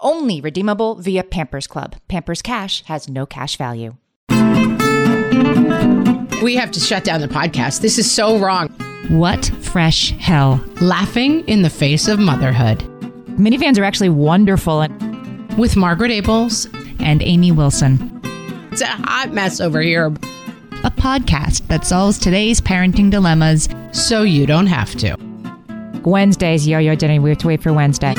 Only redeemable via Pampers Club. Pampers Cash has no cash value. We have to shut down the podcast. This is so wrong. What fresh hell? Laughing in the face of motherhood. Minivans are actually wonderful. With Margaret Ables and Amy Wilson. It's a hot mess over here. A podcast that solves today's parenting dilemmas so you don't have to. Wednesdays, yo yo Jenny. We have to wait for Wednesday.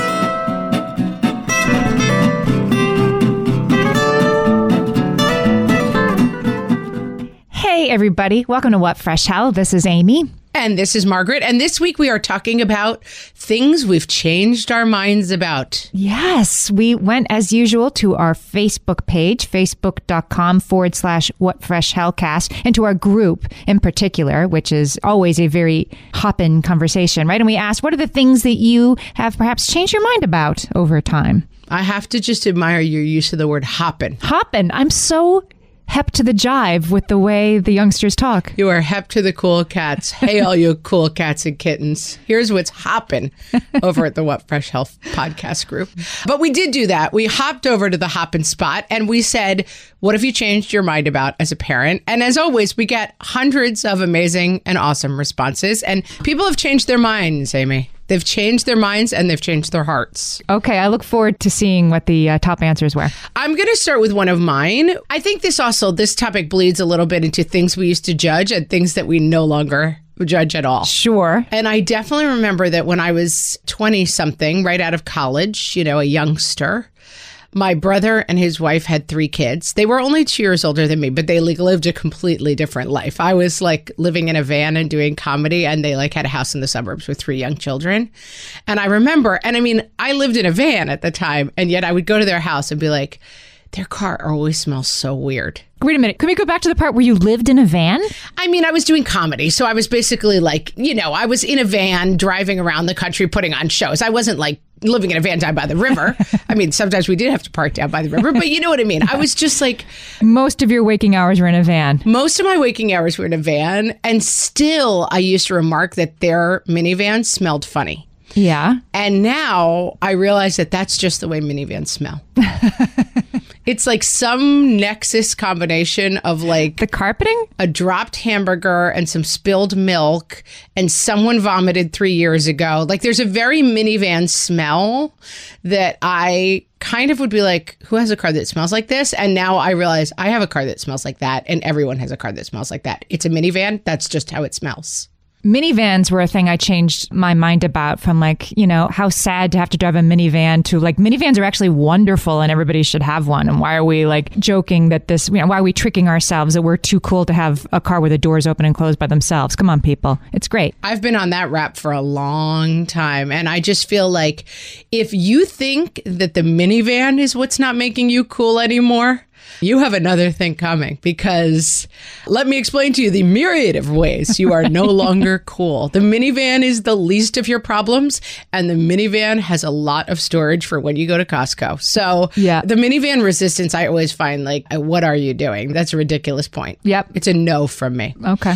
Hey, everybody. Welcome to What Fresh Hell. This is Amy. And this is Margaret. And this week we are talking about things we've changed our minds about. Yes. We went, as usual, to our Facebook page, facebook.com forward slash What Fresh Hellcast, and to our group in particular, which is always a very hoppin' conversation, right? And we asked, what are the things that you have perhaps changed your mind about over time? I have to just admire your use of the word hoppin'. Hoppin'. I'm so hep to the jive with the way the youngsters talk. You are hep to the cool cats. Hey, all you cool cats and kittens. Here's what's hopping over at the What Fresh Hell podcast group. But we did do that. We hopped over to the hopping spot and we said, What have you changed your mind about as a parent? And as always, we get hundreds of amazing and awesome responses. And people have changed their minds, Amy. They've changed their minds and they've changed their hearts. Okay, I look forward to seeing what the uh, top answers were. I'm going to start with one of mine. I think this also this topic bleeds a little bit into things we used to judge and things that we no longer judge at all. Sure. And I definitely remember that when I was 20 something, right out of college, you know, a youngster, my brother and his wife had three kids. They were only two years older than me, but they like lived a completely different life. I was like living in a van and doing comedy, and they like had a house in the suburbs with three young children. And I remember, and I mean, I lived in a van at the time, and yet I would go to their house and be like, their car always smells so weird. Wait a minute. Can we go back to the part where you lived in a van? I mean, I was doing comedy. So I was basically like, you know, I was in a van driving around the country putting on shows. I wasn't like living in a van down by the river. I mean, sometimes we did have to park down by the river, but you know what I mean. I was just like. Most of your waking hours were in a van. Most of my waking hours were in a van. And still, I used to remark that their minivan smelled funny. Yeah. And now I realize that that's just the way minivans smell. it's like some nexus combination of like the carpeting, a dropped hamburger, and some spilled milk, and someone vomited three years ago. Like there's a very minivan smell that I kind of would be like, who has a car that smells like this? And now I realize I have a car that smells like that, and everyone has a car that smells like that. It's a minivan. That's just how it smells. Minivans were a thing I changed my mind about from like, you know, how sad to have to drive a minivan to like minivans are actually wonderful and everybody should have one. And why are we like joking that this, you know, why are we tricking ourselves that we're too cool to have a car where the doors open and close by themselves? Come on, people. It's great. I've been on that rap for a long time. And I just feel like if you think that the minivan is what's not making you cool anymore, you have another thing coming because let me explain to you the myriad of ways you are no longer cool. The minivan is the least of your problems, and the minivan has a lot of storage for when you go to Costco. So, yeah, the minivan resistance, I always find like, uh, what are you doing? That's a ridiculous point. Yep. It's a no from me. Okay.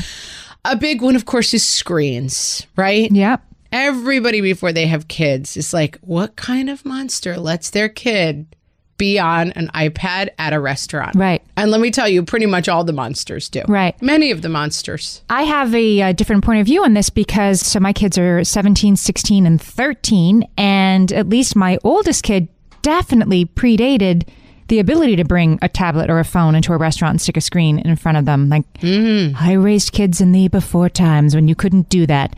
A big one, of course, is screens, right? Yep. Everybody before they have kids is like, what kind of monster lets their kid be on an iPad at a restaurant. Right. And let me tell you, pretty much all the monsters do. Right. Many of the monsters. I have a, uh different point of view on this because so my kids are 17, 16, and 13. And at least my oldest kid definitely predated the ability to bring a tablet or a phone into a restaurant and stick a screen in front of them. Like, I raised kids in the before times when you couldn't do that.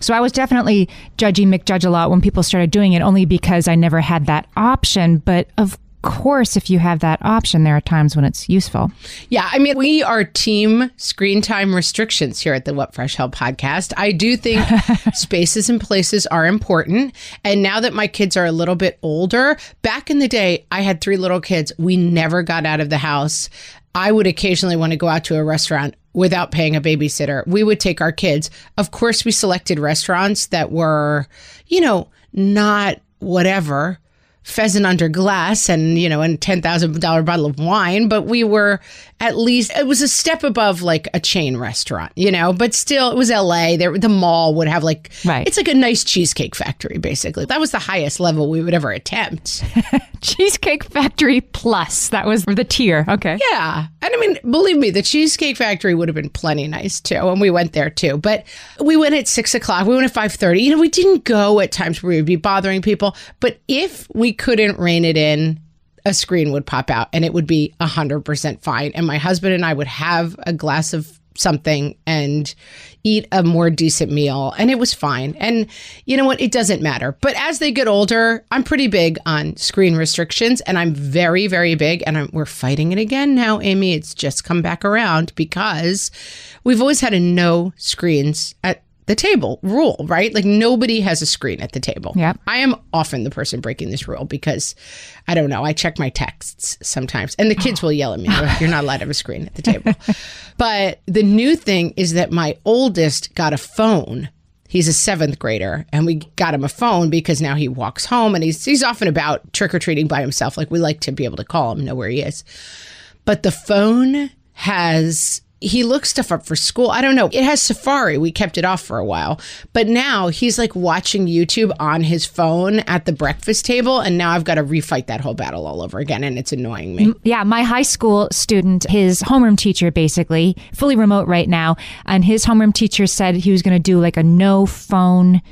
so I was definitely judging McJudge a lot when people started doing it only because I never had that option. But of course, if you have that option, there are times when it's useful. Yeah, I mean, we are team screen time restrictions here at the What Fresh Hell podcast. I do think spaces and places are important. And now that my kids are a little bit older, back in the day, I had three little kids. We never got out of the house. I would occasionally want to go out to a restaurant without paying a babysitter. We would take our kids. Of course, we selected restaurants that were, you know, not whatever pheasant under glass and you know and ten thousand dollar bottle of wine, but we were at least it was a step above like a chain restaurant, you know. But still, it was L.A. There, the mall would have like Right. It's like a nice cheesecake factory, basically. That was the highest level we would ever attempt. Cheesecake Factory Plus. That was the tier. Okay. Yeah. And I mean, believe me, the Cheesecake Factory would have been plenty nice too. And we went there too. But we went at six o'clock. We went at five thirty. You know, we didn't go at times where we would be bothering people. But if we couldn't rein it in, a screen would pop out and it would be hundred percent fine. And my husband and I would have a glass of something and eat a more decent meal and it was fine. And you know what? It doesn't matter. But as they get older i'm pretty big on screen restrictions and i'm very very big and I'm, we're fighting it again now amy. It's just come back around because we've always had a no screens at the table rule right like nobody has a screen at the table Yeah. i am often the person breaking this rule because i don't know i check my texts sometimes and the kids will yell at me you're not allowed to have a screen at the table but the new thing is that my oldest got a phone. He's a seventh grader, and we got him a phone because now he walks home and he's he's often about trick or treating by himself. Like we like to be able to call him, know where he is. But the phone has he looks stuff up for school. I don't know. It has Safari. We kept it off for a while. But now he's like watching YouTube on his phone at the breakfast table. And now I've got to refight that whole battle all over again. And it's annoying me. Yeah, my high school student, his homeroom teacher, basically fully remote right now, and his homeroom teacher said he was going to do like a no phone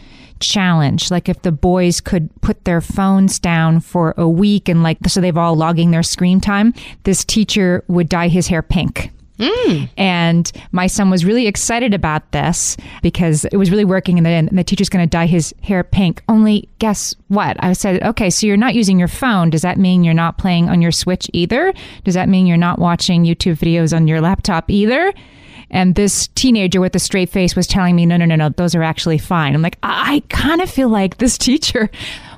challenge like if the boys could put their phones down for a week and like so they've all logging their screen time this teacher would dye his hair pink Mm. and my son was really excited about this because it was really working. And then the teacher's going to dye his hair pink. Only guess what? I said, okay, so you're not using your phone. Does that mean you're not playing on your Switch either? Does that mean you're not watching YouTube videos on your laptop either? And this teenager with a straight face was telling me, no, no, no, no, those are actually fine. I'm like, I, I kind of feel like this teacher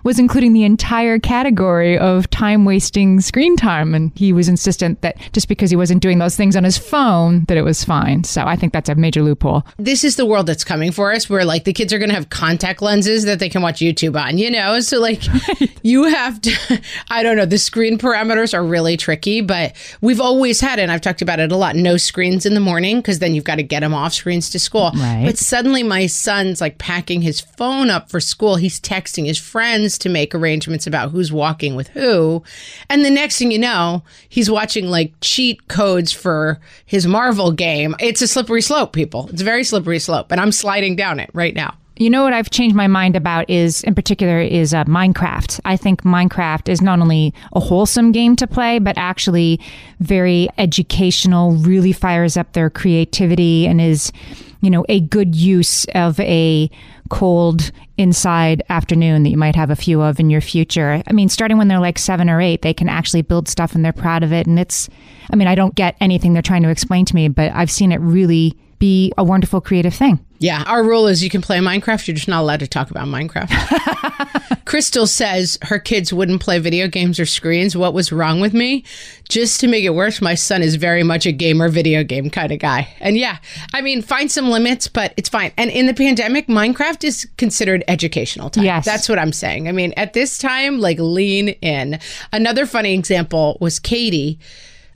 was including the entire category of time wasting screen time. And he was insistent that just because he wasn't doing those things on his phone, that it was fine. So I think that's a major loophole. this is the world that's coming for us where like the kids are going to have contact lenses that they can watch YouTube on, you know? So like you have to, I don't know, the screen parameters are really tricky, but we've always had, and I've talked about it a lot, no screens in the morning because then you've got to get them off screens to school. Right. But suddenly my son's like packing his phone up for school. He's texting his friends to make arrangements about who's walking with who. And the next thing you know, he's watching like cheat codes for his Marvel game. It's a slippery slope, people. It's a very slippery slope. And I'm sliding down it right now. You know what I've changed my mind about is, in particular, is uh, Minecraft. I think Minecraft is not only a wholesome game to play, but actually very educational. Really fires up their creativity and is, you know, a good use of a cold inside afternoon that you might have a few of in your future. I mean, starting when they're like seven or eight, they can actually build stuff and they're proud of it. And it's, I mean, I don't get anything they're trying to explain to me, but I've seen it really be a wonderful creative thing. Yeah, our rule is you can play Minecraft, you're just not allowed to talk about Minecraft. Crystal says her kids wouldn't play video games or screens. What was wrong with me? Just to make it worse, my son is very much a gamer video game kind of guy. And yeah, I mean, find some limits, but it's fine. And in the pandemic, Minecraft is considered educational time. Yes. That's what I'm saying. I mean, at this time, like lean in. Another funny example was Katie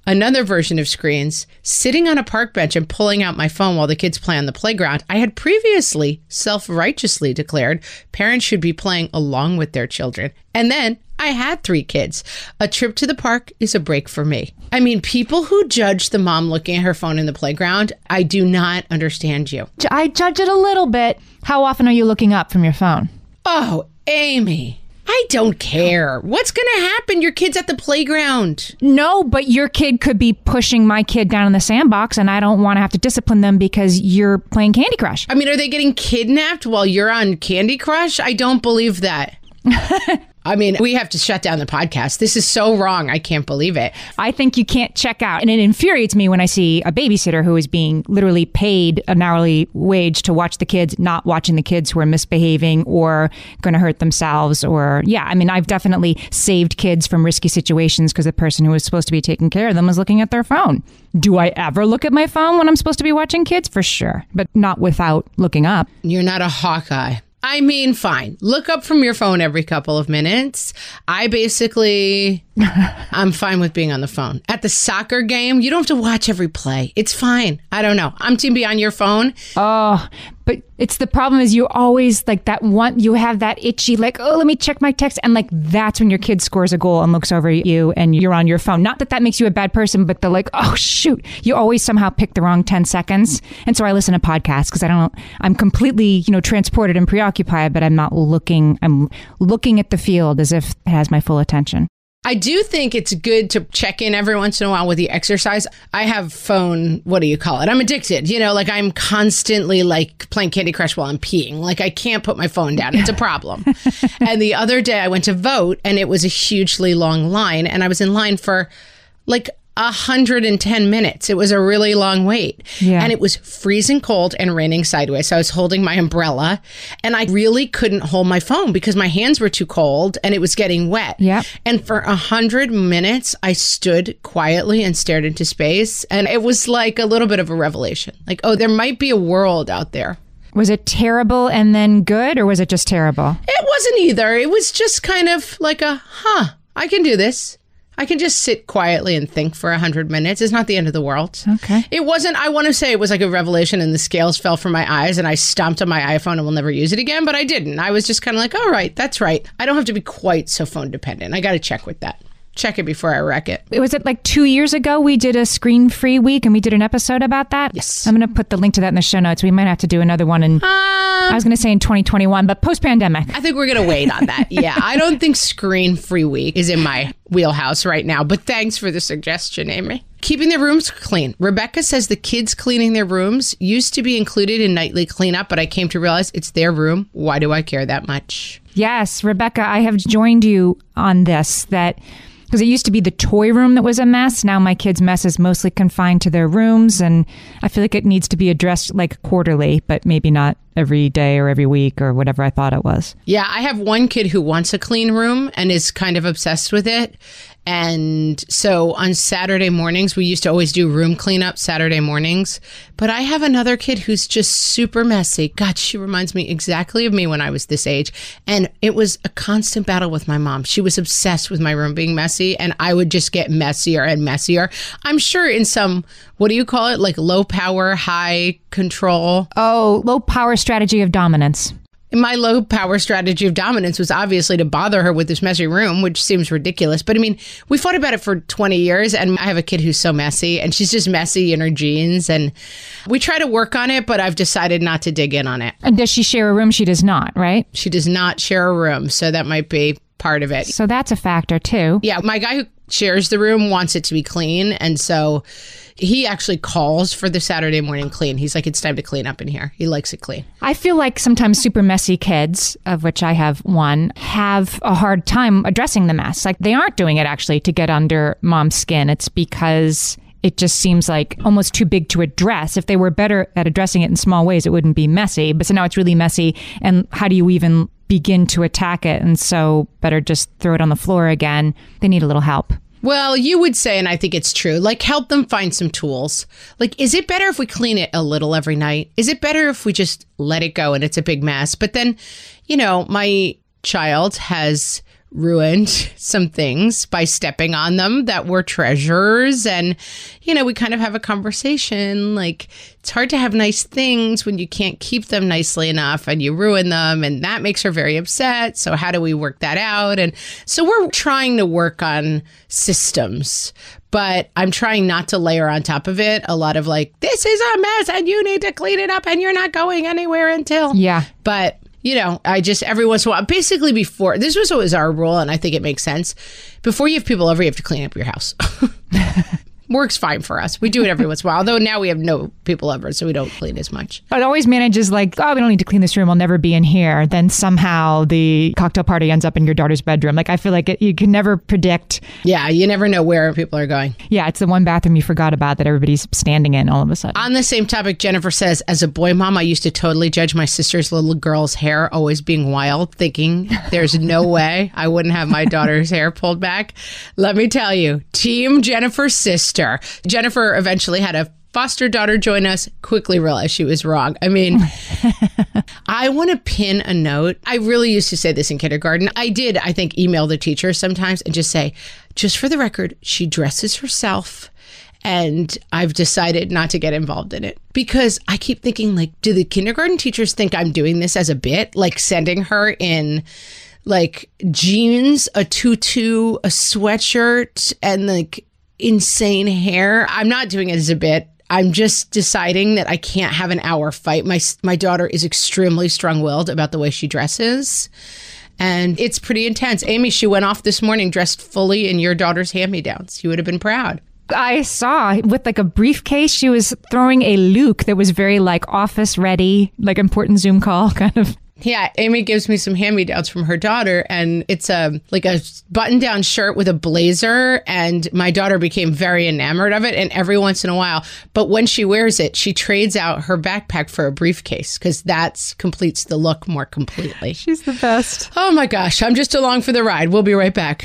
Another version of screens, sitting on a park bench and pulling out my phone while the kids play on the playground. I had previously self righteously declared parents should be playing along with their children. And then I had three kids. A trip to the park is a break for me. I mean, people who judge the mom looking at her phone in the playground, I do not understand you. I judge it a little bit. How often are you looking up from your phone? Oh, Amy. I don't care. What's going to happen? Your kid's at the playground. No, but your kid could be pushing my kid down in the sandbox, and I don't want to have to discipline them because you're playing Candy Crush. I mean, are they getting kidnapped while you're on Candy Crush? I don't believe that. I mean, we have to shut down the podcast. This is so wrong. I can't believe it. I think you can't check out. And it infuriates me when I see a babysitter who is being literally paid an hourly wage to watch the kids, not watching the kids who are misbehaving or going to hurt themselves. Or, yeah, I mean, I've definitely saved kids from risky situations because the person who was supposed to be taking care of them was looking at their phone. Do I ever look at my phone when I'm supposed to be watching kids? For sure, but not without looking up. You're not a Hawkeye. I mean, fine. Look up from your phone every couple of minutes. I basically, I'm fine with being on the phone. At the soccer game, you don't have to watch every play. It's fine. I don't know. I'm team be on your phone. Oh, but it's the problem is you always like that one, you have that itchy, like, oh, let me check my text. And like, that's when your kid scores a goal and looks over at you and you're on your phone. Not that that makes you a bad person, but the like, oh, shoot, you always somehow pick the wrong 10 seconds. And so I listen to podcasts because I don't, I'm completely, you know, transported and preoccupied, but I'm not looking, I'm looking at the field as if it has my full attention. I do think it's good to check in every once in a while with the exercise. I have phone, what do you call it? I'm addicted. You know, like I'm constantly like playing Candy Crush while I'm peeing. Like I can't put my phone down. It's a problem. and the other day I went to vote and it was a hugely long line and I was in line for like 110 minutes. It was a really long wait. Yeah. And it was freezing cold and raining sideways. So I was holding my umbrella and I really couldn't hold my phone because my hands were too cold and it was getting wet. Yep. And for a hundred minutes, I stood quietly and stared into space. And it was like a little bit of a revelation. Like, oh, there might be a world out there. Was it terrible and then good, or was it just terrible? It wasn't either. It was just kind of like a, huh, I can do this. I can just sit quietly and think for a hundred minutes. It's not the end of the world. Okay. It wasn't, I want to say it was like a revelation and the scales fell from my eyes and I stomped on my iPhone and will never use it again, but I didn't. I was just kind of like, all right, that's right. I don't have to be quite so phone dependent. I got to check with that. Check it before I wreck it. Was it like two years ago we did a screen free week and we did an episode about that? Yes. I'm going to put the link to that in the show notes. We might have to do another one in, um, I was going to say in 2021, but post pandemic. I think we're going to wait on that. yeah. I don't think screen free week is in my wheelhouse right now, but thanks for the suggestion, Amy. Keeping their rooms clean. Rebecca says the kids cleaning their rooms used to be included in nightly cleanup, but I came to realize it's their room. Why do I care that much? Yes, Rebecca, I have joined you on this that because it used to be the toy room that was a mess. Now my kids' mess is mostly confined to their rooms, and I feel like it needs to be addressed like quarterly, but maybe not every day or every week or whatever I thought it was. Yeah, I have one kid who wants a clean room and is kind of obsessed with it. And so on Saturday mornings, we used to always do room cleanup Saturday mornings. But I have another kid who's just super messy. God, she reminds me exactly of me when I was this age. And it was a constant battle with my mom. She was obsessed with my room being messy, and I would just get messier and messier. I'm sure in some, what do you call it? Like low power, high control. Oh, low power strategy of dominance. My low power strategy of dominance was obviously to bother her with this messy room, which seems ridiculous. But I mean, we fought about it for 20 years, and I have a kid who's so messy, and she's just messy in her genes. And we try to work on it, but I've decided not to dig in on it. And does she share a room? She does not, right? She does not share a room, so that might be part of it. So that's a factor too. Yeah, my guy who shares the room wants it to be clean, and so he actually calls for the Saturday morning clean. He's like, "It's time to clean up in here." He likes it clean. I feel like sometimes super messy kids, of which I have one, have a hard time addressing the mess. Like they aren't doing it actually to get under mom's skin. It's because it just seems like almost too big to address. If they were better at addressing it in small ways, it wouldn't be messy. But so now it's really messy. And how do you even begin to attack it? And so better just throw it on the floor again. They need a little help. Well, you would say, and I think it's true, like help them find some tools. Like, is it better if we clean it a little every night? Is it better if we just let it go and it's a big mess? But then, you know, my child has ruined some things by stepping on them that were treasures. And, you know, we kind of have a conversation like it's hard to have nice things when you can't keep them nicely enough and you ruin them. And that makes her very upset. So, how do we work that out? And so, we're trying to work on systems. But I'm trying not to layer on top of it a lot of like, this is a mess and you need to clean it up and you're not going anywhere until. Yeah. But you know, I just every once in a while, basically before this was always our rule, and I think it makes sense. Before you have people over, you have to clean up your house. works fine for us. We do it every once in a while. Although now we have no people over, so we don't clean as much. It always manages like, oh, we don't need to clean this room. I'll never be in here. Then somehow the cocktail party ends up in your daughter's bedroom. Like I feel like it, you can never predict. Yeah, you never know where people are going. Yeah, it's the one bathroom you forgot about that everybody's standing in all of a sudden. On the same topic, Jennifer says, as a boy mom, I used to totally judge my sister's little girl's hair always being wild, thinking there's no way I wouldn't have my daughter's hair pulled back. Let me tell you, Team Jennifer's sister. Jennifer eventually had a foster daughter join us, quickly realized she was wrong. I mean, I want to pin a note. I really used to say this in kindergarten. I did, I think, email the teacher sometimes and just say, just for the record, she dresses herself and I've decided not to get involved in it because I keep thinking like do the kindergarten teachers think I'm doing this as a bit like sending her in like jeans, a tutu, a sweatshirt and like insane hair. I'm not doing it as a bit. I'm just deciding that I can't have an hour fight. My my daughter is extremely strong-willed about the way she dresses. And it's pretty intense. Amy, she went off this morning dressed fully in your daughter's hand-me-downs. You would have been proud. I saw with like a briefcase, she was throwing a Luke that was very like office ready, like important Zoom call kind of. Yeah, Amy gives me some hand-me-downs from her daughter, and it's a like a button-down shirt with a blazer. And my daughter became very enamored of it. And every once in a while, but when she wears it, she trades out her backpack for a briefcase because that's completes the look more completely. She's the best. Oh my gosh, I'm just along for the ride. We'll be right back.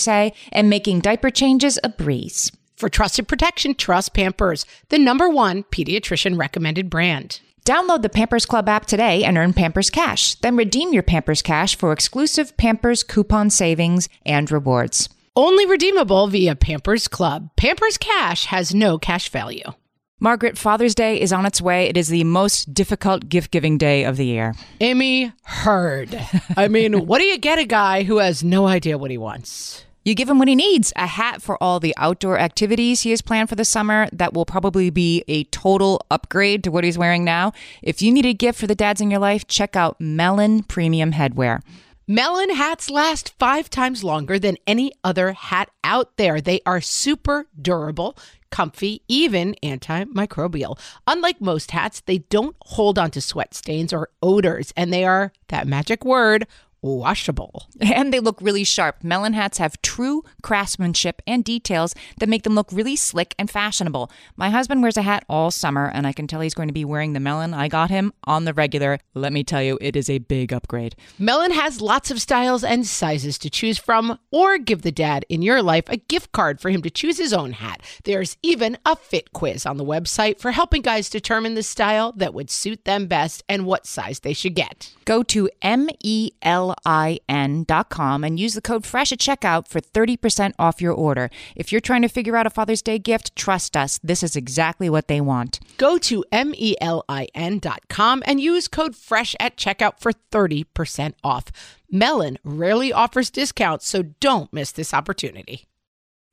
say, and making diaper changes a breeze. For trusted protection, trust Pampers, the number one pediatrician recommended brand. Download the Pampers Club app today and earn Pampers Cash. Then redeem your Pampers Cash for exclusive Pampers coupon savings and rewards. Only redeemable via Pampers Club. Pampers Cash has no cash value. Margaret, Father's Day is on its way. It is the most difficult gift giving day of the year. Amy heard. I mean, what do you get a guy who has no idea what he wants? You give him what he needs a hat for all the outdoor activities he has planned for the summer. That will probably be a total upgrade to what he's wearing now. If you need a gift for the dads in your life, check out Melin Premium Headwear. Melin hats last five times longer than any other hat out there. They are super durable, comfy, even antimicrobial. Unlike most hats, they don't hold onto sweat stains or odors, and they are that magic word washable. And they look really sharp. Melin hats have true craftsmanship and details that make them look really slick and fashionable. My husband wears a hat all summer, and I can tell he's going to be wearing the Melin I got him on the regular. Let me tell you, it is a big upgrade. Melin has lots of styles and sizes to choose from, or give the dad in your life a gift card for him to choose his own hat. There's even a fit quiz on the website for helping guys determine the style that would suit them best and what size they should get. Go to M E L I-N.com and use the code FRESH at checkout for 30% off your order. If you're trying to figure out a Father's Day gift, trust us, this is exactly what they want. Go to M-E-L-I-N.com and use code FRESH at checkout for 30% off. Melin rarely offers discounts, so don't miss this opportunity.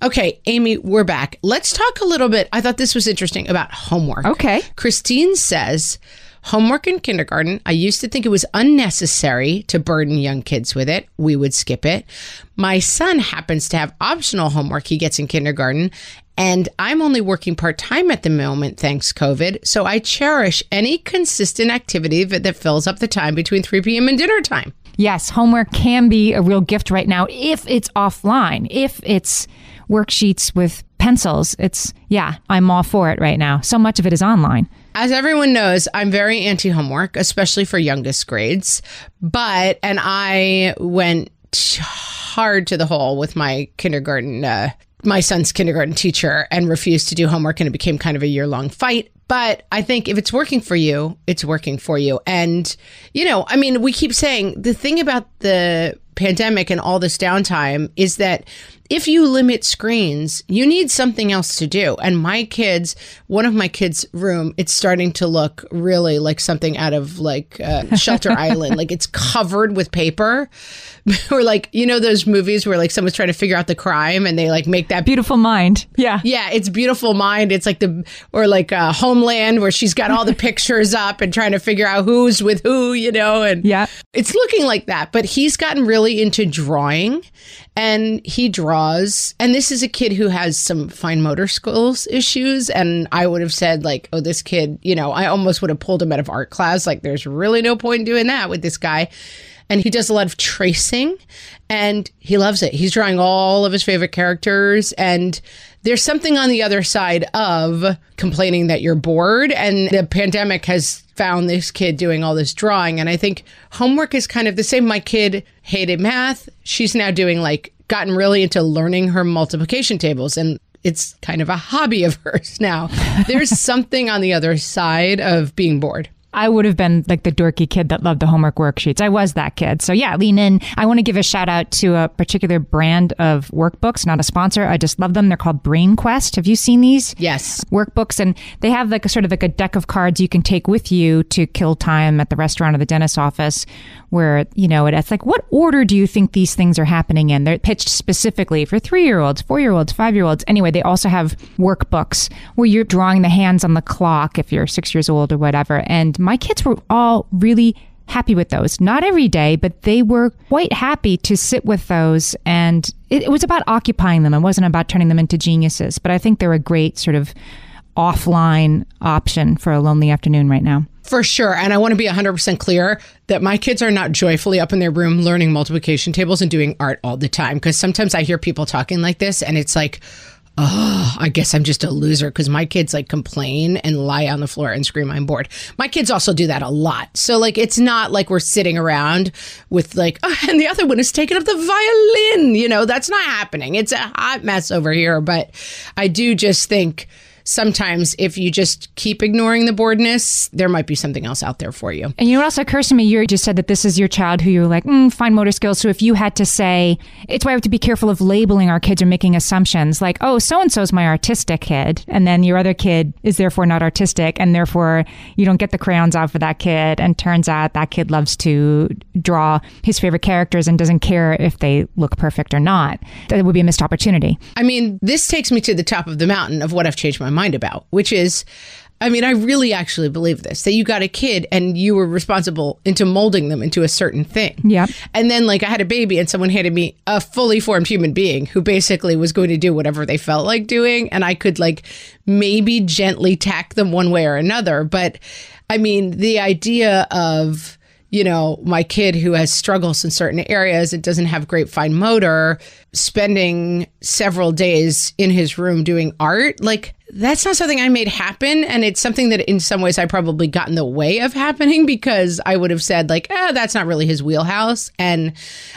Okay, Amy, we're back. Let's talk a little bit. I thought this was interesting about homework. Okay. Christine says, Homework in kindergarten, I used to think it was unnecessary to burden young kids with it. We would skip it. My son happens to have optional homework he gets in kindergarten, And I'm only working part time at the moment, thanks COVID. So I cherish any consistent activity that, that fills up the time between 3 p.m. and dinner time. Yes, homework can be a real gift right now if it's offline, if it's worksheets with pencils. It's, yeah, I'm all for it right now. So much of it is online. As everyone knows, I'm very anti homework, especially for youngest grades. But, and I went hard to the hole with my kindergarten uh, my son's kindergarten teacher and refused to do homework and it became kind of a year long fight. But I think if it's working for you, it's working for you. And, you know, I mean, we keep saying the thing about the pandemic and all this downtime is that if you limit screens, you need something else to do. And my kids, one of my kids' room, it's starting to look really like something out of like uh, Shutter Island. Like it's covered with paper. or like, you know, those movies where like someone's trying to figure out the crime and they like make that beautiful mind. Yeah. Yeah. It's beautiful mind. It's like the, or like uh, Homeland where she's got all the pictures up and trying to figure out who's with who, you know, and yeah, it's looking like that. But he's gotten really into drawing and he draws. And this is a kid who has some fine motor skills issues. And I would have said, like, oh, this kid, you know, I almost would have pulled him out of art class. Like, there's really no point in doing that with this guy. And he does a lot of tracing and he loves it. He's drawing all of his favorite characters. And there's something on the other side of complaining that you're bored. And the pandemic has found this kid doing all this drawing. And I think homework is kind of the same. My kid hated math. She's now doing like, gotten really into learning her multiplication tables. And it's kind of a hobby of hers now. There's something on the other side of being bored. I would have been like the dorky kid that loved the homework worksheets. I was that kid. So yeah, lean in. I want to give a shout out to a particular brand of workbooks, not a sponsor. I just love them. They're called Brain Quest. Have you seen these? Yes. Workbooks and they have like a sort of like a deck of cards you can take with you to kill time at the restaurant or the dentist's office where, you know, it's like what order do you think these things are happening in? They're pitched specifically for 3-year-olds, 4-year-olds, 5-year-olds. Anyway, they also have workbooks where you're drawing the hands on the clock if you're 6 years old or whatever. And my kids were all really happy with those. Not every day, but they were quite happy to sit with those. And it, it, was about occupying them. It wasn't about turning them into geniuses. But I think they're a great sort of offline option for a lonely afternoon right now. For sure. And I want to be 100% clear that my kids are not joyfully up in their room learning multiplication tables and doing art all the time. Because sometimes I hear people talking like this and it's like, oh, I guess I'm just a loser because my kids like complain and lie on the floor and scream, I'm bored. My kids also do that a lot. So, like, it's not like we're sitting around with, like, oh, and the other one is taking up the violin. You know, that's not happening. It's a hot mess over here. But I do just think sometimes if you just keep ignoring the boredness, there might be something else out there for you. And you know what also occurs to me? You just said that this is your child who you're like, mm, fine motor skills. So if you had to say, it's why we have to be careful of labeling our kids or making assumptions like, oh, so and so is my artistic kid. And then your other kid is therefore not artistic. And therefore you don't get the crayons out for that kid. And turns out that kid loves to draw his favorite characters and doesn't care if they look perfect or not. That would be a missed opportunity. I mean, this takes me to the top of the mountain of what I've changed my mind about, which is I mean, I really actually believe this that you got a kid and you were responsible into molding them into a certain thing. Yeah. And then, like, I had a baby and someone handed me a fully formed human being who basically was going to do whatever they felt like doing. And I could, like, maybe gently tack them one way or another. But I mean, the idea of, you know, my kid who has struggles in certain areas and doesn't have great fine motor, spending several days in his room doing art, like that's not something I made happen. And it's something that in some ways I probably got in the way of happening because I would have said, like, ah, that's not really his wheelhouse. And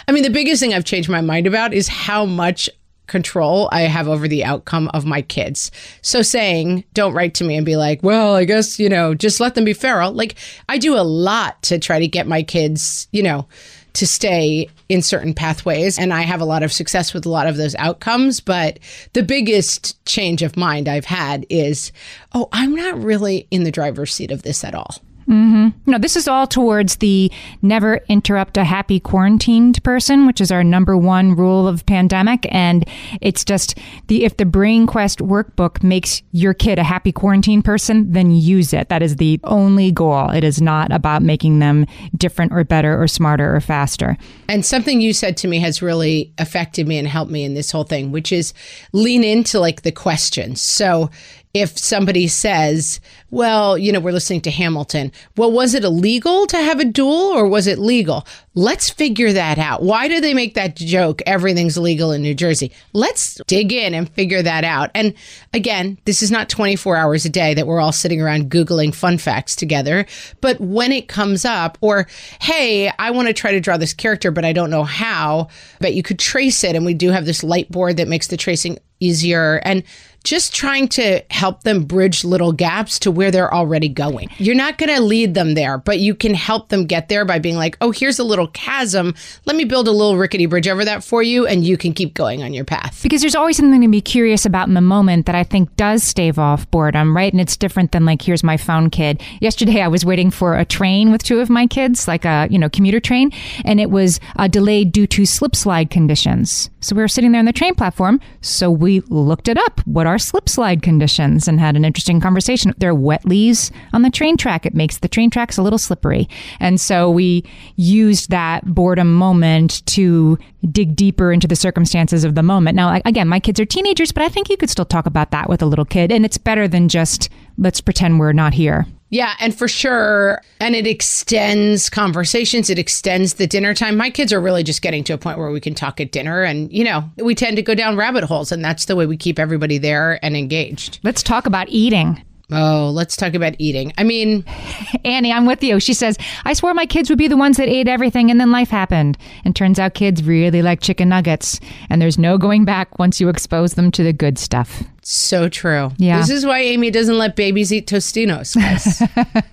I mean, the biggest thing I've changed my mind about is how much control I have over the outcome of my kids. So saying, don't write to me and be like, well, I guess, you know, just let them be feral. Like, I do a lot to try to get my kids, you know, to stay in certain pathways. And I have a lot of success with a lot of those outcomes. But the biggest change of mind I've had is, oh, I'm not really in the driver's seat of this at all. Mm-hmm. No, this is all towards the never interrupt a happy quarantined person, which is our number one rule of pandemic. And it's just the if the Brain Quest workbook makes your kid a happy quarantine person, then use it. That is the only goal. It is not about making them different or better or smarter or faster. And something you said to me has really affected me and helped me in this whole thing, which is lean into like the questions. So if somebody says, well, you know, we're listening to Hamilton. Well, was it illegal to have a duel or was it legal? Let's figure that out. Why do they make that joke? Everything's legal in New Jersey. Let's dig in and figure that out. And again, this is not 24 hours a day that we're all sitting around Googling fun facts together. But when it comes up, or, hey, I want to try to draw this character, but I don't know how, but you could trace it. And we do have this light board that makes the tracing easier. And just trying to help them bridge little gaps to where they're already going. You're not going to lead them there, but you can help them get there by being like, oh, here's a little chasm. Let me build a little rickety bridge over that for you, and you can keep going on your path. Because there's always something to be curious about in the moment that I think does stave off boredom, right? And it's different than like, here's my phone kid. Yesterday, I was waiting for a train with two of my kids, like a, you know, commuter train, and it was uh, delayed due to slip slide conditions. So we were sitting there on the train platform. So we looked it up. What are slip slide conditions? And had an interesting conversation. There are wet leaves on the train track. It makes the train tracks a little slippery. And so we used that boredom moment to dig deeper into the circumstances of the moment. Now, again, my kids are teenagers, but I think you could still talk about that with a little kid. And it's better than just let's pretend we're not here. Yeah, and for sure. And it extends conversations, it extends the dinner time. My kids are really just getting to a point where we can talk at dinner. And, you know, we tend to go down rabbit holes, and that's the way we keep everybody there and engaged. Let's talk about eating. Oh, let's talk about eating. I mean, Annie, I'm with you. She says, I swore my kids would be the ones that ate everything and then life happened. And turns out kids really like chicken nuggets. And there's no going back once you expose them to the good stuff. So true. Yeah. This is why Amy doesn't let babies eat Tostitos. guys.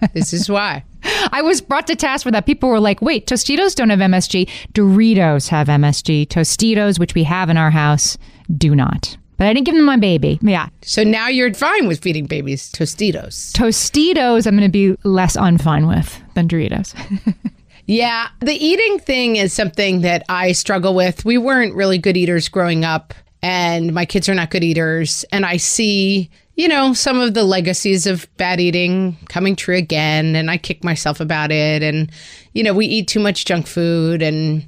this is why. I was brought to task for that. People were like, wait, Tostitos don't have MSG. Doritos have MSG. Tostitos, which we have in our house, do not. But I didn't give them my baby. Yeah. So now you're fine with feeding babies Tostitos. Tostitos, I'm going to be less unfine with than Doritos. Yeah, the eating thing is something that I struggle with. We weren't really good eaters growing up, and my kids are not good eaters. And I see, you know, some of the legacies of bad eating coming true again. And I kick myself about it. And, you know, we eat too much junk food. And,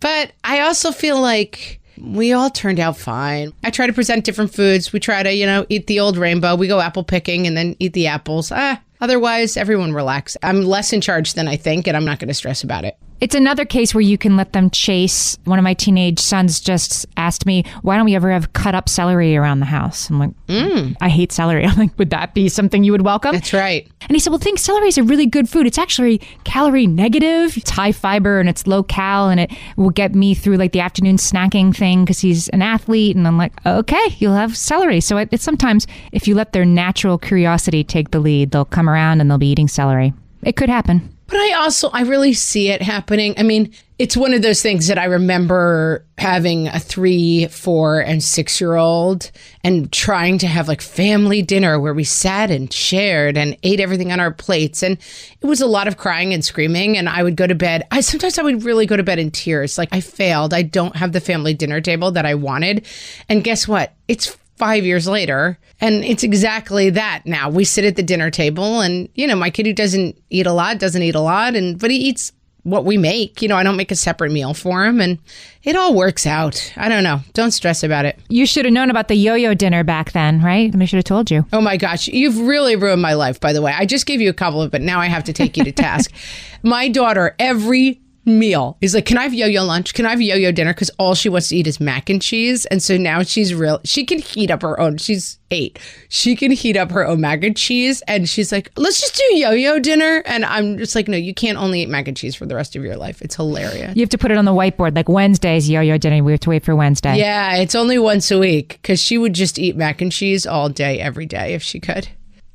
but I also feel like, we all turned out fine. I try to present different foods. We try to, you know, eat the old rainbow. We go apple picking and then eat the apples. Ah, otherwise, everyone relax. I'm less in charge than I think, and I'm not going to stress about it. It's another case where you can let them chase. One of my teenage sons just asked me, "Why don't we ever have cut up celery around the house?" I'm like, mm. "I hate celery." I'm like, "Would that be something you would welcome?" That's right. And he said, "Well, think celery is a really good food. It's actually calorie negative. It's high fiber and it's low cal, and it will get me through like the afternoon snacking thing because he's an athlete." And I'm like, "Okay, you'll have celery." So it, it's sometimes if you let their natural curiosity take the lead, they'll come around and they'll be eating celery. It could happen. But I also, I really see it happening. I mean, it's one of those things that I remember having a three, four, and six year old and trying to have like family dinner where we sat and shared and ate everything on our plates. And it was a lot of crying and screaming. And I would go to bed. I sometimes I would really go to bed in tears. Like I failed. I don't have the family dinner table that I wanted. And guess what? It's five years later. And it's exactly that now. We sit at the dinner table and, you know, my kid who doesn't eat a lot doesn't eat a lot and but he eats what we make. You know, I don't make a separate meal for him and it all works out. I don't know. Don't stress about it. You should have known about the yo-yo dinner back then, right? I should have told you. Oh my gosh, you've really ruined my life by the way. I just gave you a couple of but now I have to take you to task. my daughter every meal He's like, can I have yo-yo lunch? Can I have yo-yo dinner? Because all she wants to eat is mac and cheese. And so now she's real. She can heat up her own. She's eight. She can heat up her own mac and cheese. And she's like, let's just do yo-yo dinner. And I'm just like, no, you can't only eat mac and cheese for the rest of your life. It's hilarious. You have to put it on the whiteboard, like Wednesday's yo-yo dinner. We have to wait for Wednesday. Yeah, it's only once a week because she would just eat mac and cheese all day, every day if she could.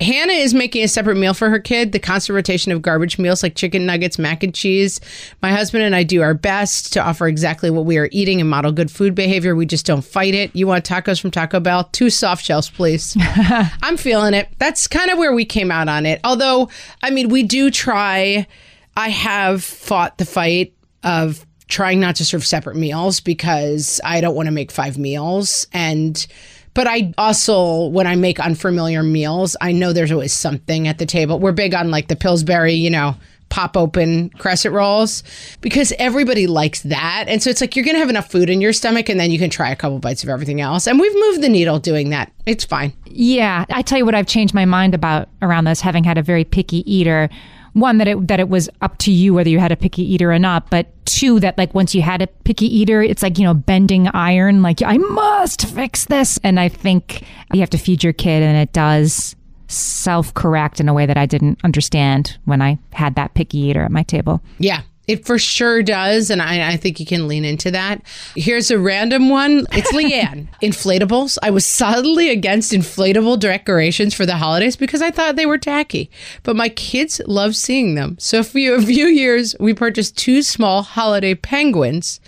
Hannah is making a separate meal for her kid, the constant rotation of garbage meals like chicken nuggets, mac and cheese. My husband and I do our best to offer exactly what we are eating and model good food behavior. We just don't fight it. You want tacos from Taco Bell? Two soft shells, please. I'm feeling it. That's kind of where we came out on it. Although, I mean, we do try. I have fought the fight of trying not to serve separate meals because I don't want to make five meals. And but I also, when I make unfamiliar meals, I know there's always something at the table. We're big on like the Pillsbury, you know, pop open crescent rolls because everybody likes that. And so it's like you're going to have enough food in your stomach and then you can try a couple bites of everything else. And we've moved the needle doing that. It's fine. Yeah, I tell you what I've changed my mind about around this having had a very picky eater. One that it that it was up to you whether you had a picky eater or not, but two that like once you had a picky eater, it's like, you know, bending iron like I must fix this. And I think you have to feed your kid and it does self correct in a way that I didn't understand when I had that picky eater at my table. Yeah. It for sure does, and I, I, think you can lean into that. Here's a random one. It's Leanne. Inflatables. I was subtly against inflatable decorations for the holidays because I thought they were tacky, but my kids love seeing them. So for a few years, we purchased two small holiday penguins.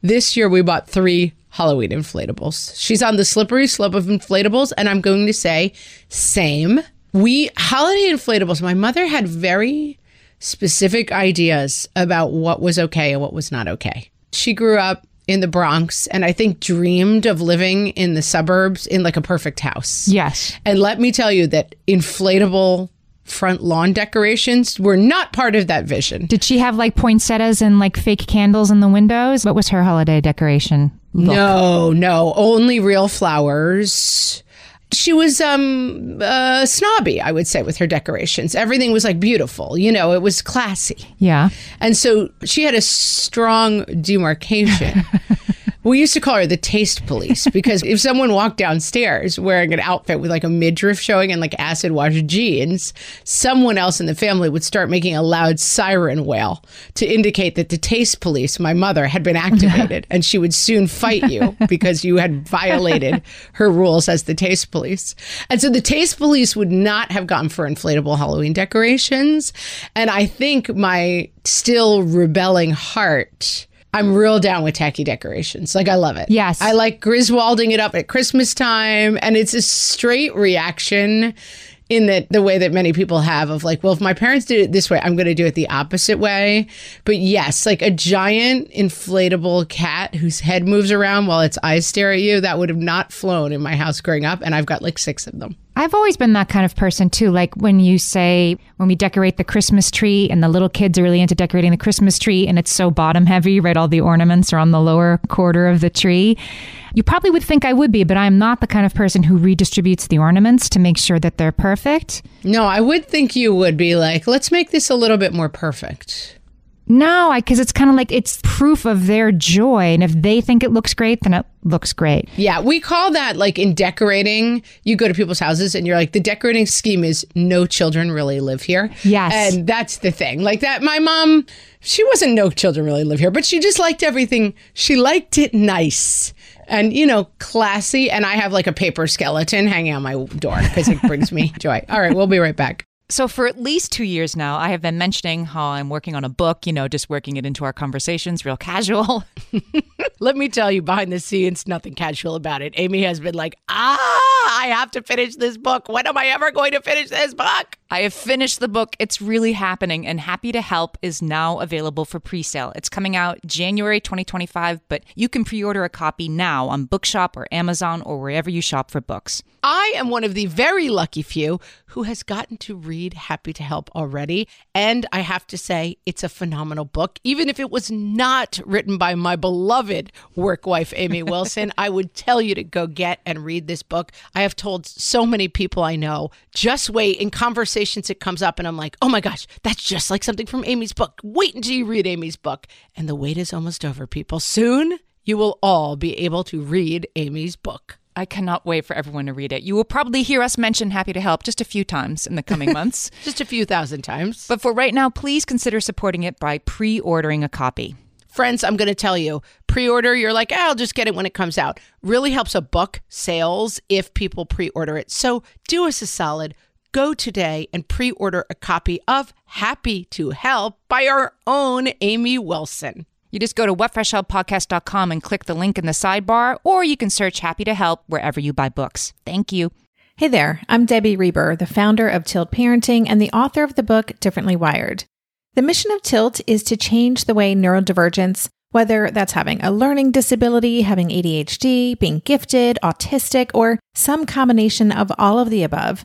This year, we bought three Halloween inflatables. She's on the slippery slope of inflatables, and I'm going to say, same. We holiday inflatables. My mother had very specific ideas about what was okay and what was not okay. She grew up in the Bronx and I think dreamed of living in the suburbs in like a perfect house. Yes. And let me tell you that inflatable front lawn decorations were not part of that vision. Did she have like poinsettias and like fake candles in the windows? What was her holiday decoration? Look? No, no, only real flowers she was um uh, snobby i would say with her decorations. Everything was like beautiful you know it was classy. Yeah. And so she had a strong demarcation We used to call her the taste police because if someone walked downstairs wearing an outfit with like a midriff showing and like acid wash jeans, someone else in the family would start making a loud siren wail to indicate that the taste police, my mother, had been activated and she would soon fight you because you had violated her rules as the taste police. And so the taste police would not have gone for inflatable Halloween decorations. And I think my still rebelling heart I'm real down with tacky decorations. Like I love it. Yes. I like Griswolding it up at Christmas time and it's a straight reaction in the the way that many people have of like, well, if my parents did it this way, I'm going to do it the opposite way. But yes, like a giant inflatable cat whose head moves around while its eyes stare at you, that would have not flown in my house growing up and I've got like 6 of them. I've always been that kind of person too. Like when you say, when we decorate the Christmas tree and the little kids are really into decorating the Christmas tree and it's so bottom heavy, right? All the ornaments are on the lower quarter of the tree. You probably would think I would be, but I'm not the kind of person who redistributes the ornaments to make sure that they're perfect. No, I would think you would be like, let's make this a little bit more perfect. No, because it's kind of like it's proof of their joy. And if they think it looks great, then it looks great. Yeah, we call that like in decorating. You go to people's houses and you're like, the decorating scheme is no children really live here. Yes. And that's the thing. Like that, my mom, she wasn't no children really live here, but she just liked everything. She liked it nice and you know classy and i have like a paper skeleton hanging on my door because it brings me joy all right we'll be right back so, for at least two years now, I have been mentioning how I'm working on a book, you know, just working it into our conversations, real casual. Let me tell you, behind the scenes, nothing casual about it. Amy has been like, ah, I have to finish this book. When am I ever going to finish this book? I have finished the book. It's really happening, and Happy to Help is now available for pre sale. It's coming out January 2025, but you can pre order a copy now on Bookshop or Amazon or wherever you shop for books. I am one of the very lucky few who has gotten to read Happy to Help already. And I have to say, it's a phenomenal book. Even if it was not written by my beloved work wife, Amy Wilson, I would tell you to go get and read this book. I have told so many people I know, just wait in conversations, it comes up, and I'm like, oh my gosh, that's just like something from Amy's book. Wait until you read Amy's book. And the wait is almost over, people. Soon, you will all be able to read Amy's book. I cannot wait for everyone to read it. You will probably hear us mention Happy to Help just a few times in the coming months. just a few thousand times. But for right now, please consider supporting it by pre ordering a copy. Friends, I'm going to tell you pre order, you're like, oh, I'll just get it when it comes out. Really helps a book sales if people pre order it. So do us a solid. Go today and pre order a copy of Happy to Help by our own Amy Wilson. You just go to whatfreshhellpodcast.com and click the link in the sidebar, or you can search Happy to Help wherever you buy books. Thank you. Hey there, I'm Debbie Reber, the founder of Tilt Parenting and the author of the book Differently Wired. The mission of Tilt is to change the way neurodivergence, whether that's having a learning disability, having ADHD, being gifted, autistic, or some combination of all of the above,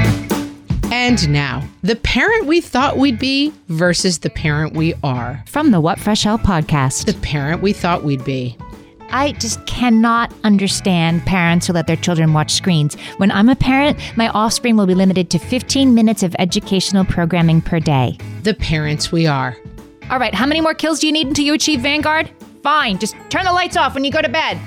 And now, the parent we thought we'd be versus the parent we are. From the What Fresh Hell podcast. The parent we thought we'd be. I just cannot understand parents who let their children watch screens. When I'm a parent, my offspring will be limited to 15 minutes of educational programming per day. The parents we are. All right, how many more kills do you need until you achieve Vanguard? Fine, just turn the lights off when you go to bed.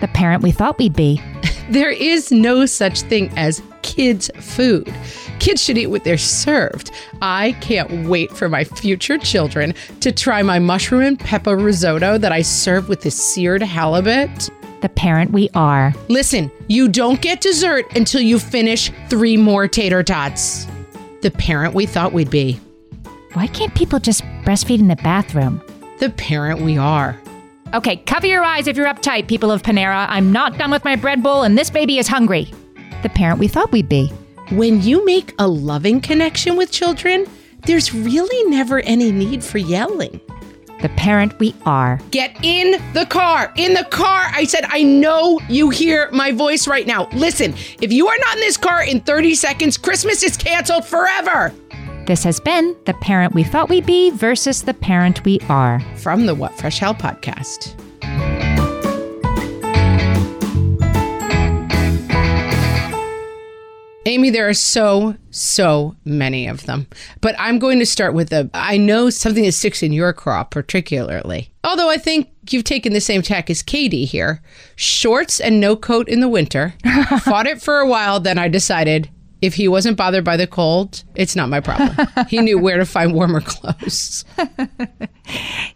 The parent we thought we'd be. There is no such thing as kids' food. Kids should eat what they're served. I can't wait for my future children to try my mushroom and pepper risotto that I serve with the seared halibut. The parent we are. Listen, you don't get dessert until you finish three more tater tots. The parent we thought we'd be. Why can't people just breastfeed in the bathroom? The parent we are. Okay, cover your eyes if you're uptight, people of Panera. I'm not done with my bread bowl, and this baby is hungry. The parent we thought we'd be. When you make a loving connection with children, there's really never any need for yelling. The parent we are. Get in the car. In the car. I said, I know you hear my voice right now. Listen, if you are not in this car in 30 seconds, Christmas is canceled forever. This has been the parent we thought we'd be versus the parent we are. From the What Fresh Hell podcast. Amy, there are so, so many of them. But I'm going to start with a, I know something that sticks in your craw particularly. Although I think you've taken the same tack as Katie here. Shorts and no coat in the winter. Fought it for a while, then I decided if he wasn't bothered by the cold, it's not my problem. he knew where to find warmer clothes.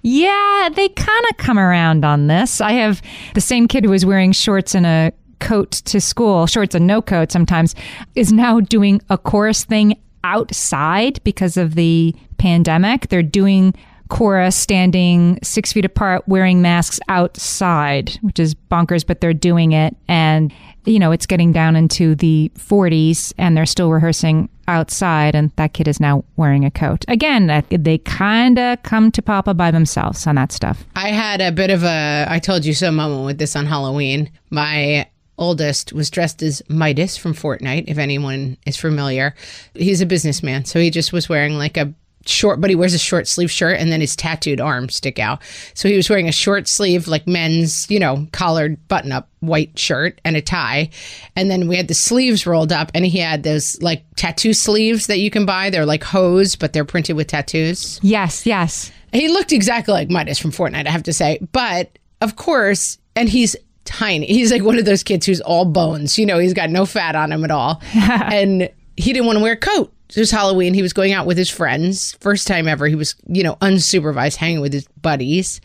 Yeah, they kind of come around on this. I have the same kid who was wearing shorts and a coat to school, shorts and no coat sometimes, is now doing a chorus thing outside because of the pandemic. They're doing chorus standing six feet apart, wearing masks outside, which is bonkers, but they're doing it. And, you know, it's getting down into the 40s and they're still rehearsing outside. And that kid is now wearing a coat. Again, they kind of come to Papa by themselves on that stuff. I had a bit of a I told you so moment with this on Halloween. My oldest was dressed as Midas from Fortnite, if anyone is familiar. He's a businessman, so he just was wearing like a short but he wears a short sleeve shirt and then his tattooed arms stick out. So he was wearing a short sleeve like men's, you know, collared button up white shirt and a tie. And then we had the sleeves rolled up and he had those like tattoo sleeves that you can buy. They're like hose, but they're printed with tattoos. Yes, yes. He looked exactly like Midas from Fortnite, I have to say. But of course, and he's tiny. He's like one of those kids who's all bones. You know, he's got no fat on him at all. and he didn't want to wear a coat. It was Halloween. He was going out with his friends. First time ever. He was, you know, unsupervised, hanging with his buddies.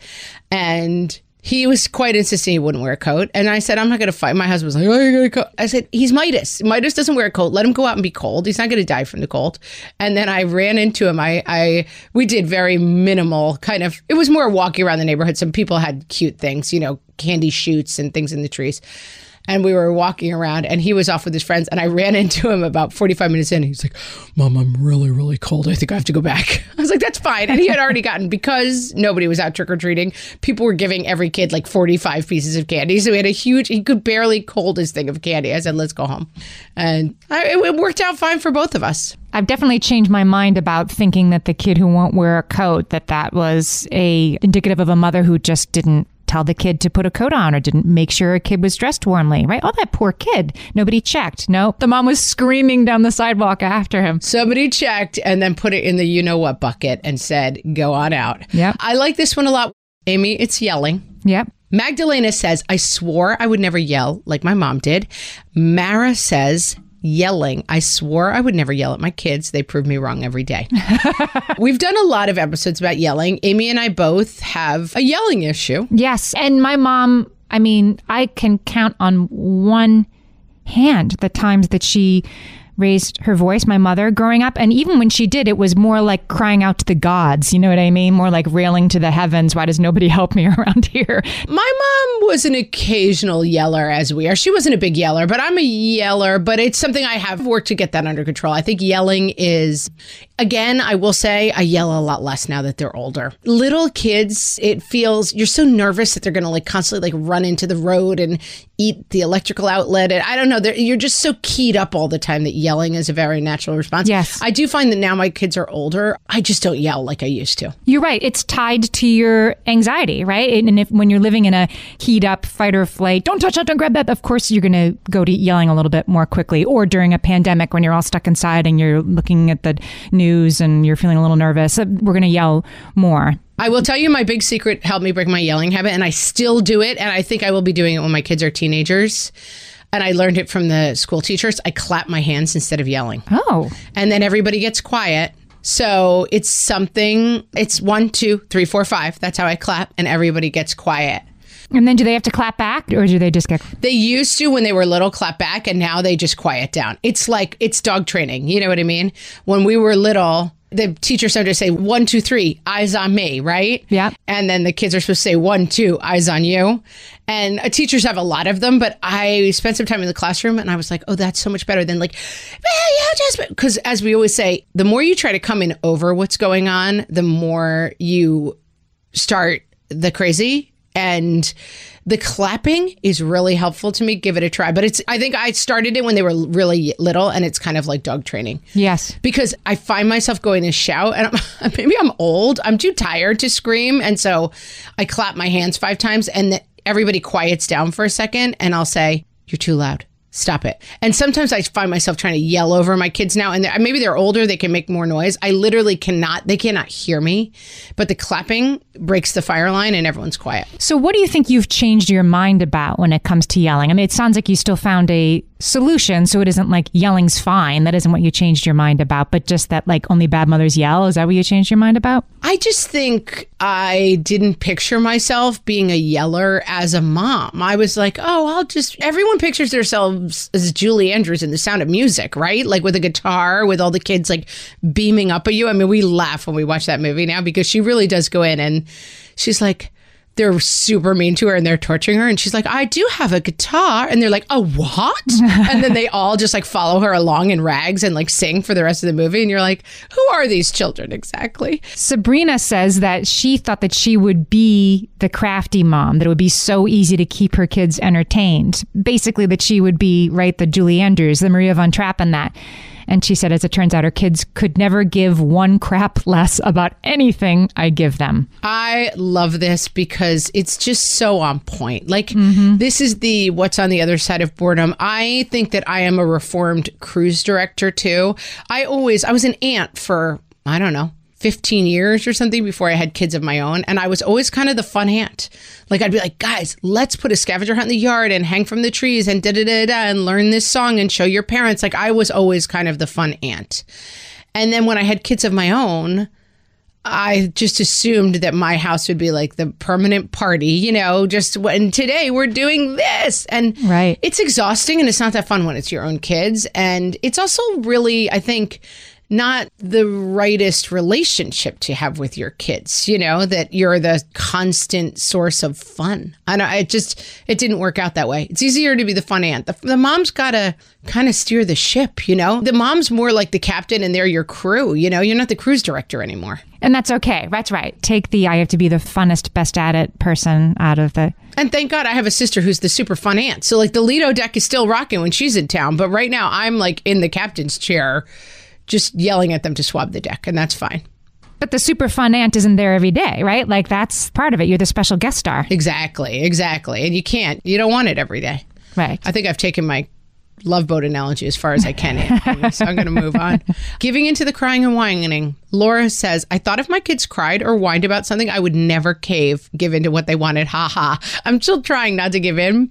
And he was quite insistent he wouldn't wear a coat. And I said, I'm not going to fight. My husband was like, Oh, you're going to coat. I said, He's Midas. Midas doesn't wear a coat. Let him go out and be cold. He's not going to die from the cold. And then I ran into him. I, I, we did very minimal kind of, it was more walking around the neighborhood. Some people had cute things, you know, candy chutes and things in the trees. And we were walking around and he was off with his friends. And I ran into him about 45 minutes in. He's like, Mom, I'm really, really cold. I think I have to go back. I was like, That's fine. And he had already gotten, because nobody was out trick or treating, people were giving every kid like 45 pieces of candy. So he had a huge, he could barely hold his thing of candy. I said, Let's go home. And I, it, it worked out fine for both of us. I've definitely changed my mind about thinking that the kid who won't wear a coat that that was a indicative of a mother who just didn't tell the kid to put a coat on or didn't make sure a kid was dressed warmly, right? Oh, that poor kid. Nobody checked. No, the mom was screaming down the sidewalk after him. Somebody checked and then put it in the you know what bucket and said, go on out. Yeah. I like this one a lot. Amy, it's yelling. Yep. Magdalena says, I swore I would never yell like my mom did. Mara says, yelling. I swore I would never yell at my kids. They prove me wrong every day. We've done a lot of episodes about yelling. Amy and I both have a yelling issue. Yes. And my mom, I mean, I can count on one hand the times that she raised her voice, my mother, growing up. And even when she did, it was more like crying out to the gods. You know what I mean? More like railing to the heavens. Why does nobody help me around here? My mom was an occasional yeller, as we are. She wasn't a big yeller, but I'm a yeller, but it's something I have worked to get that under control. I think yelling is, again, I will say I yell a lot less now that they're older. Little kids, it feels, you're so nervous that they're going to like constantly like run into the road and eat the electrical outlet. And I don't know, you're just so keyed up all the time that yelling is a very natural response. Yes. I do find that now my kids are older, I just don't yell like I used to. You're right. It's tied to your anxiety, right? And if when you're living in a keyed up fight or flight, don't touch that, don't grab that, of course you're going to go to yelling a little bit more quickly. Or during a pandemic when you're all stuck inside and you're looking at the news and you're feeling a little nervous, uh, we're going to yell more. I will tell you my big secret helped me break my yelling habit, and I still do it. And I think I will be doing it when my kids are teenagers. And I learned it from the school teachers. I clap my hands instead of yelling. Oh. And then everybody gets quiet. So it's something, it's one, two, three, four, five. That's how I clap, and everybody gets quiet. And then do they have to clap back or do they just get. They used to when they were little clap back, and now they just quiet down. It's like, it's dog training. You know what I mean? When we were little, the teacher started to say one, two, three, eyes on me, right? Yeah. And then the kids are supposed to say one, two, eyes on you. And uh, teachers have a lot of them, but I spent some time in the classroom and I was like, oh, that's so much better than like, well, yeah, just because as we always say, the more you try to come in over what's going on, the more you start the crazy and the clapping is really helpful to me. Give it a try. But it's, I think I started it when they were really little and it's kind of like dog training. Yes. Because I find myself going to shout and I'm, maybe I'm old. I'm too tired to scream. And so I clap my hands five times and the, everybody quiets down for a second and I'll say, You're too loud stop it. And sometimes I find myself trying to yell over my kids now, and they're, maybe they're older, they can make more noise. I literally cannot, they cannot hear me, but the clapping breaks the fire line and everyone's quiet. So, what do you think you've changed your mind about when it comes to yelling? I mean, it sounds like you still found a solution, so it isn't like yelling's fine. That isn't what you changed your mind about, but just that like only bad mothers yell. Is that what you changed your mind about? I just think I didn't picture myself being a yeller as a mom. I was like, oh, I'll just, everyone pictures themselves as Julie Andrews in The Sound of Music, right? Like with a guitar, with all the kids like beaming up at you. I mean, we laugh when we watch that movie now because she really does go in and she's like, they're super mean to her and they're torturing her. And she's like, I do have a guitar. And they're like, a what? and then they all just like follow her along in rags and like sing for the rest of the movie. And you're like, who are these children exactly? Sabrina says that she thought that she would be the crafty mom, that it would be so easy to keep her kids entertained. Basically, that she would be, right, the Julie Andrews, the Maria von Trapp, and that. And she said, as it turns out, her kids could never give one crap less about anything I give them. I love this because it's just so on point. Like, mm-hmm. this is the what's on the other side of boredom. I think that I am a reformed cruise director too. I always, I was an aunt for, I don't know, 15 years or something before I had kids of my own. And I was always kind of the fun aunt. Like, I'd be like, guys, let's put a scavenger hunt in the yard and hang from the trees and da da da da and learn this song and show your parents. Like, I was always kind of the fun aunt. And then when I had kids of my own, I just assumed that my house would be like the permanent party, you know, just when today we're doing this. And right. it's exhausting and it's not that fun when it's your own kids. And it's also really, I think, not the rightest relationship to have with your kids, you know, that you're the constant source of fun. I know it just, it didn't work out that way. It's easier to be the fun aunt. The, the mom's got to kind of steer the ship, you know? The mom's more like the captain and they're your crew, you know? You're not the cruise director anymore. And that's okay. That's right. Take the I have to be the funnest, best at it person out of the. And thank God I have a sister who's the super fun aunt. So, like, the Lido deck is still rocking when she's in town. But right now, I'm like in the captain's chair just yelling at them to swab the deck, and that's fine. But the super fun aunt isn't there every day, right? Like that's part of it. You're the special guest star. Exactly, exactly. And you can't, you don't want it every day. Right. I think I've taken my love boat analogy as far as I can. so I'm going to move on. Giving into the crying and whining. Laura says, I thought if my kids cried or whined about something, I would never cave, give in to what they wanted. Ha ha. I'm still trying not to give in,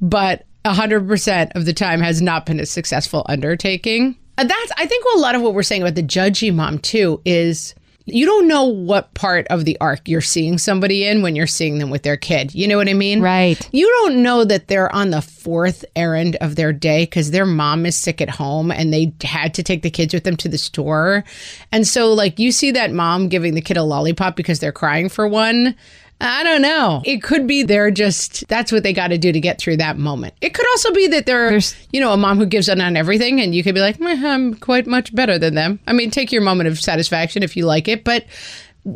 but 100% of the time has not been a successful undertaking. And that's, I think, a lot of what we're saying about the judgy mom, too, is you don't know what part of the arc you're seeing somebody in when you're seeing them with their kid. You know what I mean? Right. You don't know that they're on the fourth errand of their day because their mom is sick at home and they had to take the kids with them to the store. And so, like, you see that mom giving the kid a lollipop because they're crying for one. I don't know. It could be they're just, that's what they got to do to get through that moment. It could also be that they're, There's- you know, a mom who gives in on everything and you could be like, I'm quite much better than them. I mean, take your moment of satisfaction if you like it, but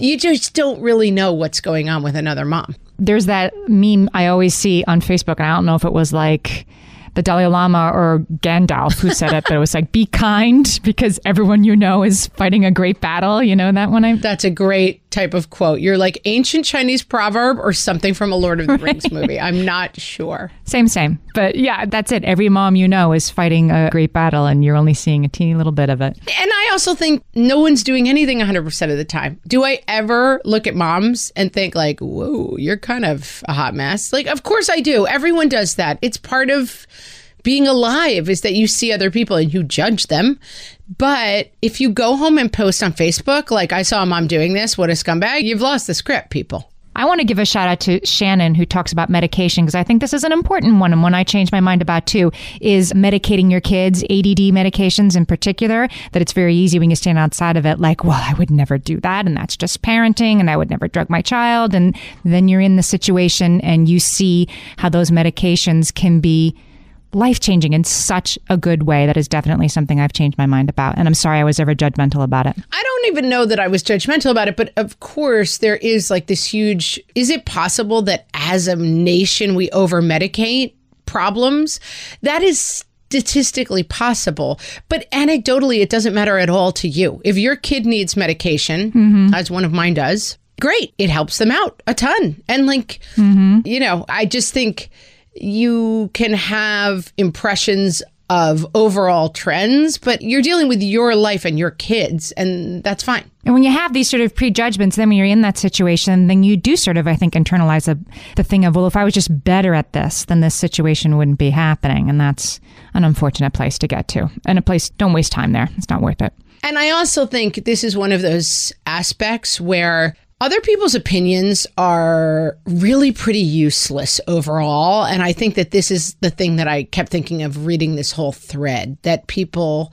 you just don't really know what's going on with another mom. There's that meme I always see on Facebook, and I don't know if it was like the Dalai Lama or Gandalf who said it, but it was like, be kind because everyone you know is fighting a great battle. You know that one? I That's a great type of quote. You're like ancient Chinese proverb or something from a Lord of the Rings movie. I'm not sure. Same, same. But yeah, that's it. Every mom you know is fighting a great battle, and you're only seeing a teeny little bit of it. And I also think no one's doing anything 100% of the time. Do I ever look at moms and think, like, whoa, you're kind of a hot mess? Like, of course I do. Everyone does that. It's part of being alive is that you see other people and you judge them. But if you go home and post on Facebook, like I saw a mom doing this, what a scumbag, you've lost the script, people. I want to give a shout out to Shannon who talks about medication because I think this is an important one and one I changed my mind about too is medicating your kids, ADD medications in particular, that it's very easy when you stand outside of it like, well, I would never do that and that's just parenting and I would never drug my child and then you're in the situation and you see how those medications can be life changing in such a good way. That is definitely something I've changed my mind about. And I'm sorry I was ever judgmental about it. I don't even know that I was judgmental about it, but of course, there is like this huge. Is it possible that as a nation we over medicate problems? That is statistically possible, but anecdotally, it doesn't matter at all to you. If your kid needs medication, mm-hmm. as one of mine does, great. It helps them out a ton. And like, mm-hmm. you know, I just think you can have impressions of overall trends, but you're dealing with your life and your kids, and that's fine. And when you have these sort of prejudgments, then when you're in that situation, then you do sort of, I think, internalize the, the thing of, well, if I was just better at this, then this situation wouldn't be happening. And that's an unfortunate place to get to. And a place, don't waste time there. It's not worth it. And I also think this is one of those aspects where other people's opinions are really pretty useless overall. And I think that this is the thing that I kept thinking of reading this whole thread that people,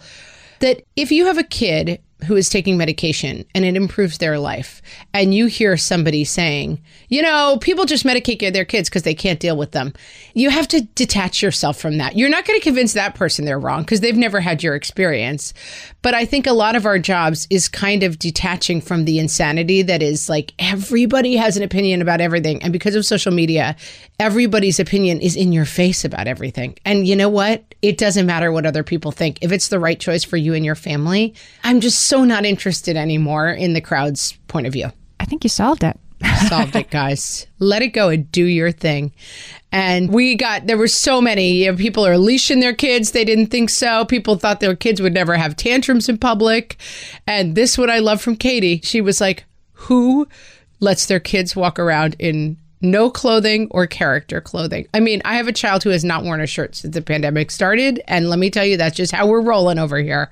that if you have a kid who is taking medication and it improves their life, and you hear somebody saying, you know, people just medicate their kids because they can't deal with them, you have to detach yourself from that. You're not going to convince that person they're wrong because they've never had your experience. But I think a lot of our jobs is kind of detaching from the insanity that is like everybody has an opinion about everything. And because of social media, everybody's opinion is in your face about everything. And you know what? It doesn't matter what other people think. If it's the right choice for you and your family, I'm just so not interested anymore in the crowd's point of view. I think you solved it. Solved it, guys. Let it go and do your thing. And we got, there were so many. You know, people are leashing their kids. They didn't think so. People thought their kids would never have tantrums in public. And this, what I love from Katie, she was like, who lets their kids walk around in no clothing or character clothing. I mean, I have a child who has not worn a shirt since the pandemic started. And let me tell you, that's just how we're rolling over here.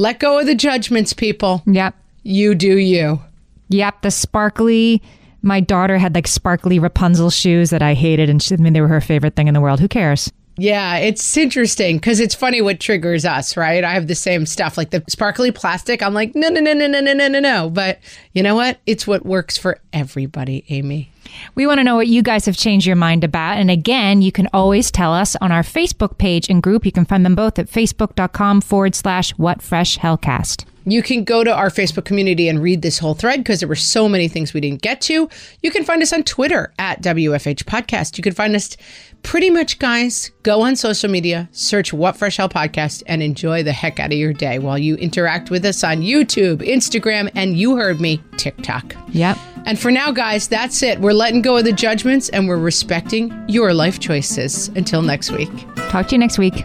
Let go of the judgments, people. Yep. You do you. Yep. The sparkly. My daughter had like sparkly Rapunzel shoes that I hated, and she, I mean, they were her favorite thing in the world. Who cares? Yeah, it's interesting because it's funny what triggers us, right? I have the same stuff, like the sparkly plastic. I'm like, no, no, no, no, no, no, no, no, no. But you know what? It's what works for everybody, Amy. We want to know what you guys have changed your mind about. And again, you can always tell us on our Facebook page and group. You can find them both at facebook.com forward slash what fresh hellcast. You can go to our Facebook community and read this whole thread because there were so many things we didn't get to. You can find us on Twitter at WFH Podcast. You can find us pretty much, guys. Go on social media, search What Fresh Hell Podcast, and enjoy the heck out of your day while you interact with us on YouTube, Instagram, and you heard me, TikTok. Yep. And for now, guys, that's it. We're letting go of the judgments and we're respecting your life choices. Until next week. Talk to you next week.